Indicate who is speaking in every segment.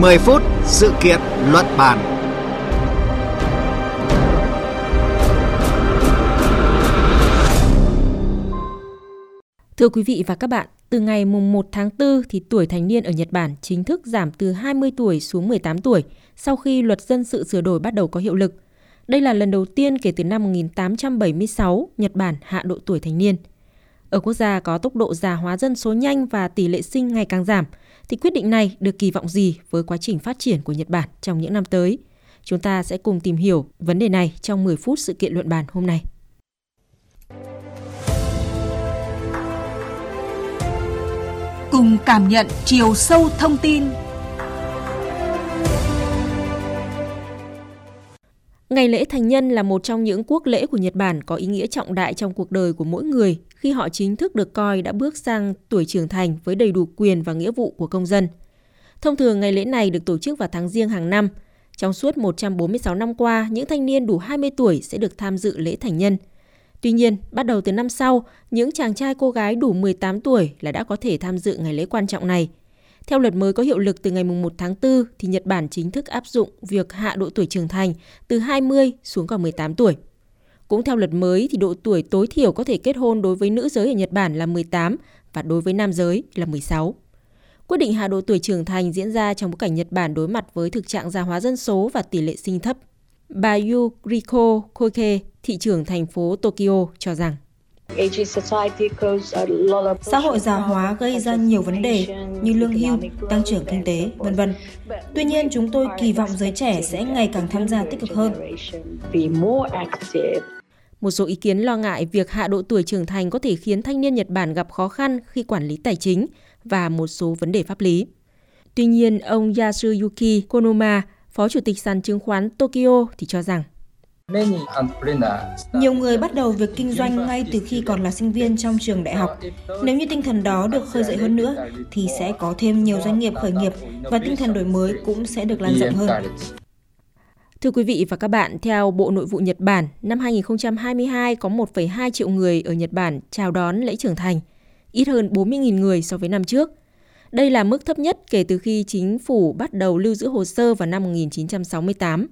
Speaker 1: 10 phút sự kiện luận bàn.
Speaker 2: Thưa quý vị và các bạn, từ ngày mùng 1 tháng 4 thì tuổi thành niên ở Nhật Bản chính thức giảm từ 20 tuổi xuống 18 tuổi sau khi luật dân sự sửa đổi bắt đầu có hiệu lực. Đây là lần đầu tiên kể từ năm 1876 Nhật Bản hạ độ tuổi thành niên. Ở quốc gia có tốc độ già hóa dân số nhanh và tỷ lệ sinh ngày càng giảm, thì quyết định này được kỳ vọng gì với quá trình phát triển của Nhật Bản trong những năm tới? Chúng ta sẽ cùng tìm hiểu vấn đề này trong 10 phút sự kiện luận bàn hôm nay.
Speaker 3: Cùng cảm nhận chiều sâu thông tin
Speaker 2: Ngày lễ thành nhân là một trong những quốc lễ của Nhật Bản có ý nghĩa trọng đại trong cuộc đời của mỗi người khi họ chính thức được coi đã bước sang tuổi trưởng thành với đầy đủ quyền và nghĩa vụ của công dân. Thông thường ngày lễ này được tổ chức vào tháng riêng hàng năm. Trong suốt 146 năm qua, những thanh niên đủ 20 tuổi sẽ được tham dự lễ thành nhân. Tuy nhiên, bắt đầu từ năm sau, những chàng trai cô gái đủ 18 tuổi là đã có thể tham dự ngày lễ quan trọng này. Theo luật mới có hiệu lực từ ngày 1 tháng 4 thì Nhật Bản chính thức áp dụng việc hạ độ tuổi trưởng thành từ 20 xuống còn 18 tuổi. Cũng theo luật mới thì độ tuổi tối thiểu có thể kết hôn đối với nữ giới ở Nhật Bản là 18 và đối với nam giới là 16. Quyết định hạ độ tuổi trưởng thành diễn ra trong bối cảnh Nhật Bản đối mặt với thực trạng già hóa dân số và tỷ lệ sinh thấp. Bà Yuriko Koike, thị trưởng thành phố Tokyo cho rằng
Speaker 4: Xã hội già hóa gây ra nhiều vấn đề như lương hưu, tăng trưởng kinh tế, vân vân. Tuy nhiên, chúng tôi kỳ vọng giới trẻ sẽ ngày càng tham gia tích cực hơn.
Speaker 2: Một số ý kiến lo ngại việc hạ độ tuổi trưởng thành có thể khiến thanh niên Nhật Bản gặp khó khăn khi quản lý tài chính và một số vấn đề pháp lý. Tuy nhiên, ông Yasuyuki Konoma, Phó Chủ tịch sàn chứng khoán Tokyo thì cho rằng
Speaker 4: nhiều người bắt đầu việc kinh doanh ngay từ khi còn là sinh viên trong trường đại học. Nếu như tinh thần đó được khơi dậy hơn nữa, thì sẽ có thêm nhiều doanh nghiệp khởi nghiệp và tinh thần đổi mới cũng sẽ được lan rộng hơn.
Speaker 2: Thưa quý vị và các bạn, theo Bộ Nội vụ Nhật Bản, năm 2022 có 1,2 triệu người ở Nhật Bản chào đón lễ trưởng thành, ít hơn 40.000 người so với năm trước. Đây là mức thấp nhất kể từ khi chính phủ bắt đầu lưu giữ hồ sơ vào năm 1968.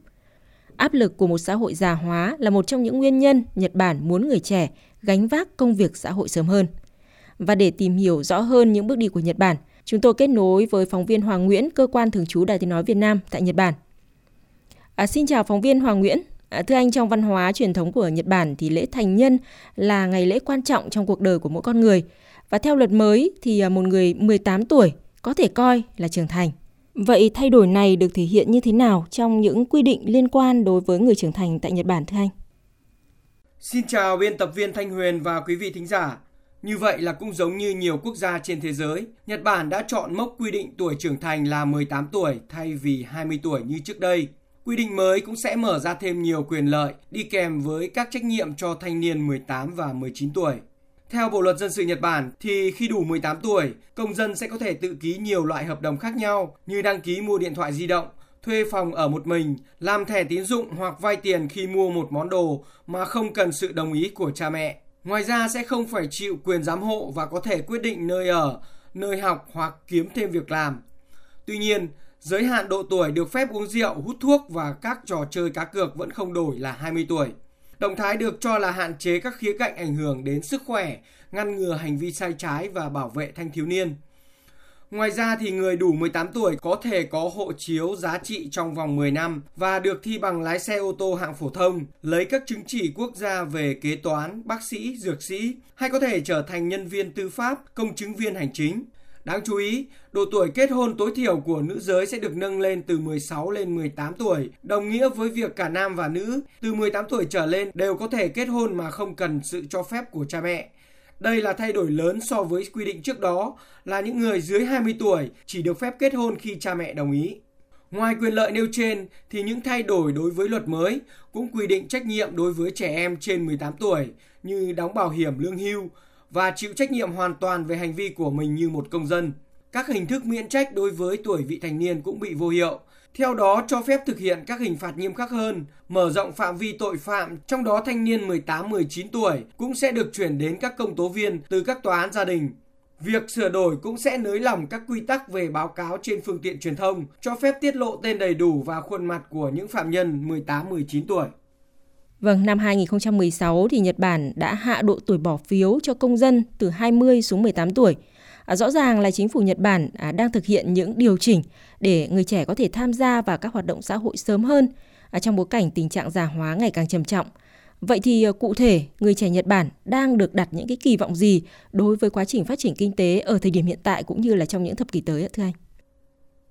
Speaker 2: Áp lực của một xã hội già hóa là một trong những nguyên nhân Nhật Bản muốn người trẻ gánh vác công việc xã hội sớm hơn. Và để tìm hiểu rõ hơn những bước đi của Nhật Bản, chúng tôi kết nối với phóng viên Hoàng Nguyễn, cơ quan thường trú Đài Tiếng Nói Việt Nam tại Nhật Bản. À, xin chào phóng viên Hoàng Nguyễn. À, thưa anh, trong văn hóa truyền thống của Nhật Bản thì lễ thành nhân là ngày lễ quan trọng trong cuộc đời của mỗi con người. Và theo luật mới thì à, một người 18 tuổi có thể coi là trưởng thành. Vậy thay đổi này được thể hiện như thế nào trong những quy định liên quan đối với người trưởng thành tại Nhật Bản thưa anh?
Speaker 5: Xin chào biên tập viên Thanh Huyền và quý vị thính giả. Như vậy là cũng giống như nhiều quốc gia trên thế giới, Nhật Bản đã chọn mốc quy định tuổi trưởng thành là 18 tuổi thay vì 20 tuổi như trước đây. Quy định mới cũng sẽ mở ra thêm nhiều quyền lợi đi kèm với các trách nhiệm cho thanh niên 18 và 19 tuổi. Theo Bộ luật dân sự Nhật Bản thì khi đủ 18 tuổi, công dân sẽ có thể tự ký nhiều loại hợp đồng khác nhau như đăng ký mua điện thoại di động, thuê phòng ở một mình, làm thẻ tín dụng hoặc vay tiền khi mua một món đồ mà không cần sự đồng ý của cha mẹ. Ngoài ra sẽ không phải chịu quyền giám hộ và có thể quyết định nơi ở, nơi học hoặc kiếm thêm việc làm. Tuy nhiên, giới hạn độ tuổi được phép uống rượu, hút thuốc và các trò chơi cá cược vẫn không đổi là 20 tuổi. Động thái được cho là hạn chế các khía cạnh ảnh hưởng đến sức khỏe, ngăn ngừa hành vi sai trái và bảo vệ thanh thiếu niên. Ngoài ra thì người đủ 18 tuổi có thể có hộ chiếu giá trị trong vòng 10 năm và được thi bằng lái xe ô tô hạng phổ thông, lấy các chứng chỉ quốc gia về kế toán, bác sĩ, dược sĩ hay có thể trở thành nhân viên tư pháp, công chứng viên hành chính. Đáng chú ý, độ tuổi kết hôn tối thiểu của nữ giới sẽ được nâng lên từ 16 lên 18 tuổi, đồng nghĩa với việc cả nam và nữ từ 18 tuổi trở lên đều có thể kết hôn mà không cần sự cho phép của cha mẹ. Đây là thay đổi lớn so với quy định trước đó là những người dưới 20 tuổi chỉ được phép kết hôn khi cha mẹ đồng ý. Ngoài quyền lợi nêu trên thì những thay đổi đối với luật mới cũng quy định trách nhiệm đối với trẻ em trên 18 tuổi như đóng bảo hiểm lương hưu, và chịu trách nhiệm hoàn toàn về hành vi của mình như một công dân. Các hình thức miễn trách đối với tuổi vị thành niên cũng bị vô hiệu. Theo đó cho phép thực hiện các hình phạt nghiêm khắc hơn, mở rộng phạm vi tội phạm, trong đó thanh niên 18-19 tuổi cũng sẽ được chuyển đến các công tố viên từ các tòa án gia đình. Việc sửa đổi cũng sẽ nới lỏng các quy tắc về báo cáo trên phương tiện truyền thông, cho phép tiết lộ tên đầy đủ và khuôn mặt của những phạm nhân 18-19 tuổi.
Speaker 2: Vâng, năm 2016 thì Nhật Bản đã hạ độ tuổi bỏ phiếu cho công dân từ 20 xuống 18 tuổi. À, rõ ràng là chính phủ Nhật Bản à, đang thực hiện những điều chỉnh để người trẻ có thể tham gia vào các hoạt động xã hội sớm hơn à, trong bối cảnh tình trạng già hóa ngày càng trầm trọng. Vậy thì à, cụ thể, người trẻ Nhật Bản đang được đặt những cái kỳ vọng gì đối với quá trình phát triển kinh tế ở thời điểm hiện tại cũng như là trong những thập kỷ tới thưa anh?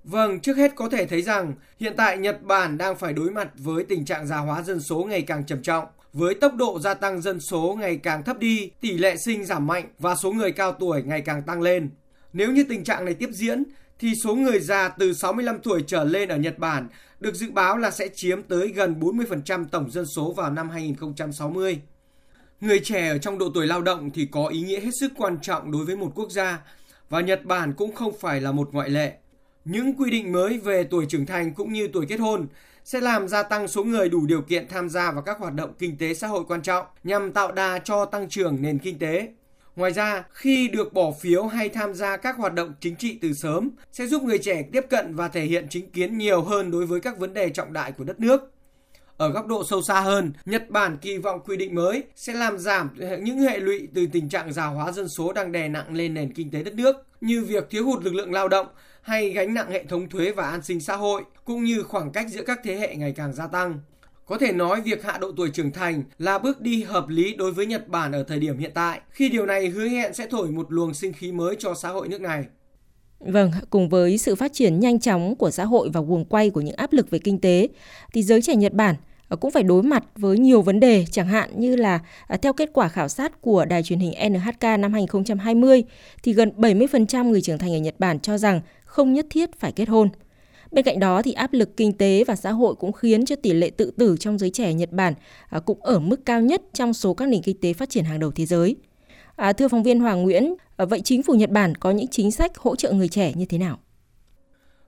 Speaker 5: Vâng, trước hết có thể thấy rằng hiện tại Nhật Bản đang phải đối mặt với tình trạng già hóa dân số ngày càng trầm trọng. Với tốc độ gia tăng dân số ngày càng thấp đi, tỷ lệ sinh giảm mạnh và số người cao tuổi ngày càng tăng lên. Nếu như tình trạng này tiếp diễn, thì số người già từ 65 tuổi trở lên ở Nhật Bản được dự báo là sẽ chiếm tới gần 40% tổng dân số vào năm 2060. Người trẻ ở trong độ tuổi lao động thì có ý nghĩa hết sức quan trọng đối với một quốc gia và Nhật Bản cũng không phải là một ngoại lệ. Những quy định mới về tuổi trưởng thành cũng như tuổi kết hôn sẽ làm gia tăng số người đủ điều kiện tham gia vào các hoạt động kinh tế xã hội quan trọng nhằm tạo đà cho tăng trưởng nền kinh tế. Ngoài ra, khi được bỏ phiếu hay tham gia các hoạt động chính trị từ sớm sẽ giúp người trẻ tiếp cận và thể hiện chính kiến nhiều hơn đối với các vấn đề trọng đại của đất nước. Ở góc độ sâu xa hơn, Nhật Bản kỳ vọng quy định mới sẽ làm giảm những hệ lụy từ tình trạng già hóa dân số đang đè nặng lên nền kinh tế đất nước, như việc thiếu hụt lực lượng lao động hay gánh nặng hệ thống thuế và an sinh xã hội, cũng như khoảng cách giữa các thế hệ ngày càng gia tăng. Có thể nói việc hạ độ tuổi trưởng thành là bước đi hợp lý đối với Nhật Bản ở thời điểm hiện tại, khi điều này hứa hẹn sẽ thổi một luồng sinh khí mới cho xã hội nước này.
Speaker 2: Vâng, cùng với sự phát triển nhanh chóng của xã hội và guồng quay của những áp lực về kinh tế, thì giới trẻ Nhật Bản ờ, cũng phải đối mặt với nhiều vấn đề, chẳng hạn như là ờ, theo kết quả khảo sát của đài truyền hình NHK năm 2020, thì gần 70% người trưởng thành ở Nhật Bản cho rằng không nhất thiết phải kết hôn. Bên cạnh đó thì áp lực kinh tế và xã hội cũng khiến cho tỷ lệ tự tử trong giới trẻ Nhật Bản à, cũng ở mức cao nhất trong số các nền kinh tế phát triển hàng đầu thế giới. À, thưa phóng viên Hoàng Nguyễn, à, vậy chính phủ Nhật Bản có những chính sách hỗ trợ người trẻ như thế nào?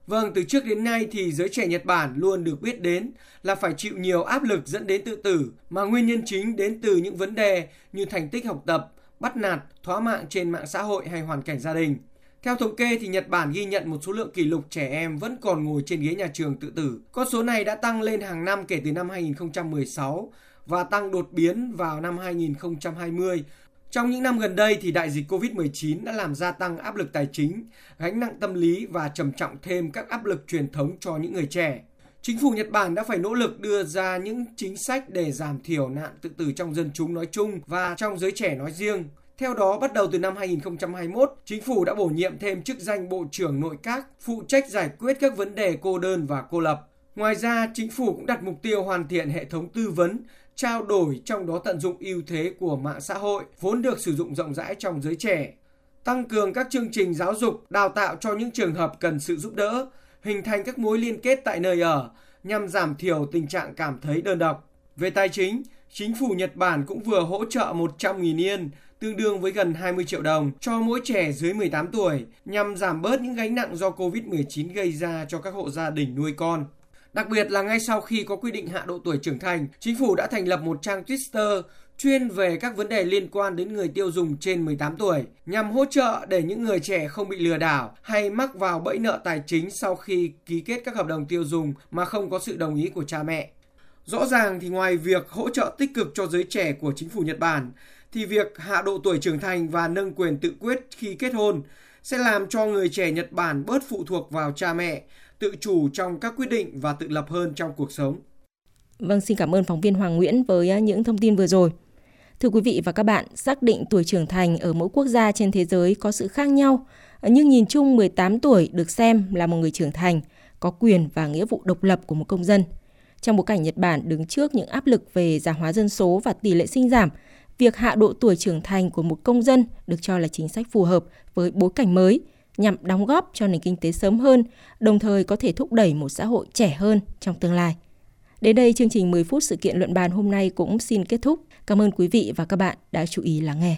Speaker 5: Vâng, từ trước đến nay thì giới trẻ Nhật Bản luôn được biết đến là phải chịu nhiều áp lực dẫn đến tự tử mà nguyên nhân chính đến từ những vấn đề như thành tích học tập, bắt nạt, thóa mạng trên mạng xã hội hay hoàn cảnh gia đình. Theo thống kê thì Nhật Bản ghi nhận một số lượng kỷ lục trẻ em vẫn còn ngồi trên ghế nhà trường tự tử. Con số này đã tăng lên hàng năm kể từ năm 2016 và tăng đột biến vào năm 2020 trong những năm gần đây thì đại dịch Covid-19 đã làm gia tăng áp lực tài chính, gánh nặng tâm lý và trầm trọng thêm các áp lực truyền thống cho những người trẻ. Chính phủ Nhật Bản đã phải nỗ lực đưa ra những chính sách để giảm thiểu nạn tự tử trong dân chúng nói chung và trong giới trẻ nói riêng. Theo đó, bắt đầu từ năm 2021, chính phủ đã bổ nhiệm thêm chức danh Bộ trưởng Nội các, phụ trách giải quyết các vấn đề cô đơn và cô lập. Ngoài ra, chính phủ cũng đặt mục tiêu hoàn thiện hệ thống tư vấn, trao đổi trong đó tận dụng ưu thế của mạng xã hội vốn được sử dụng rộng rãi trong giới trẻ, tăng cường các chương trình giáo dục, đào tạo cho những trường hợp cần sự giúp đỡ, hình thành các mối liên kết tại nơi ở nhằm giảm thiểu tình trạng cảm thấy đơn độc. Về tài chính, chính phủ Nhật Bản cũng vừa hỗ trợ 100.000 yên, tương đương với gần 20 triệu đồng cho mỗi trẻ dưới 18 tuổi nhằm giảm bớt những gánh nặng do Covid-19 gây ra cho các hộ gia đình nuôi con. Đặc biệt là ngay sau khi có quy định hạ độ tuổi trưởng thành, chính phủ đã thành lập một trang Twitter chuyên về các vấn đề liên quan đến người tiêu dùng trên 18 tuổi nhằm hỗ trợ để những người trẻ không bị lừa đảo hay mắc vào bẫy nợ tài chính sau khi ký kết các hợp đồng tiêu dùng mà không có sự đồng ý của cha mẹ. Rõ ràng thì ngoài việc hỗ trợ tích cực cho giới trẻ của chính phủ Nhật Bản thì việc hạ độ tuổi trưởng thành và nâng quyền tự quyết khi kết hôn sẽ làm cho người trẻ Nhật Bản bớt phụ thuộc vào cha mẹ tự chủ trong các quyết định và tự lập hơn trong cuộc sống.
Speaker 2: Vâng, xin cảm ơn phóng viên Hoàng Nguyễn với à, những thông tin vừa rồi. Thưa quý vị và các bạn, xác định tuổi trưởng thành ở mỗi quốc gia trên thế giới có sự khác nhau, nhưng nhìn chung 18 tuổi được xem là một người trưởng thành, có quyền và nghĩa vụ độc lập của một công dân. Trong bối cảnh Nhật Bản đứng trước những áp lực về già hóa dân số và tỷ lệ sinh giảm, việc hạ độ tuổi trưởng thành của một công dân được cho là chính sách phù hợp với bối cảnh mới – nhằm đóng góp cho nền kinh tế sớm hơn, đồng thời có thể thúc đẩy một xã hội trẻ hơn trong tương lai. Đến đây chương trình 10 phút sự kiện luận bàn hôm nay cũng xin kết thúc. Cảm ơn quý vị và các bạn đã chú ý lắng nghe.